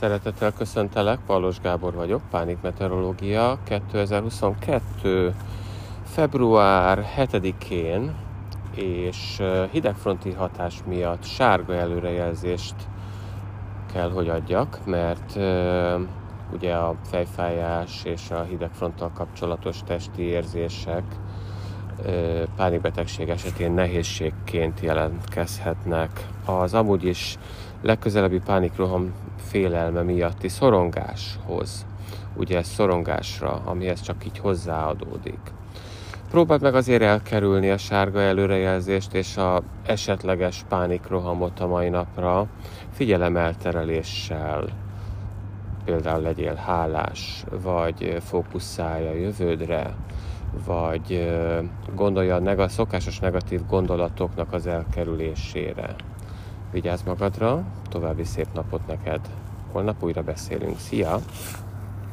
Szeretettel köszöntelek, Palos Gábor vagyok, Pánik Meteorológia 2022. február 7-én és hidegfronti hatás miatt sárga előrejelzést kell, hogy adjak, mert ugye a fejfájás és a hidegfronttal kapcsolatos testi érzések pánikbetegség esetén nehézségként jelentkezhetnek. Az amúgy is legközelebbi pánikroham félelme miatti szorongáshoz, ugye szorongásra, amihez csak így hozzáadódik. Próbáld meg azért elkerülni a sárga előrejelzést és a esetleges pánikrohamot a mai napra figyelemeltereléssel. Például legyél hálás, vagy fókuszálj a jövődre, vagy gondolja a neg- szokásos negatív gondolatoknak az elkerülésére. Vigyázz magadra, további szép napot neked. Holnap újra beszélünk. Szia!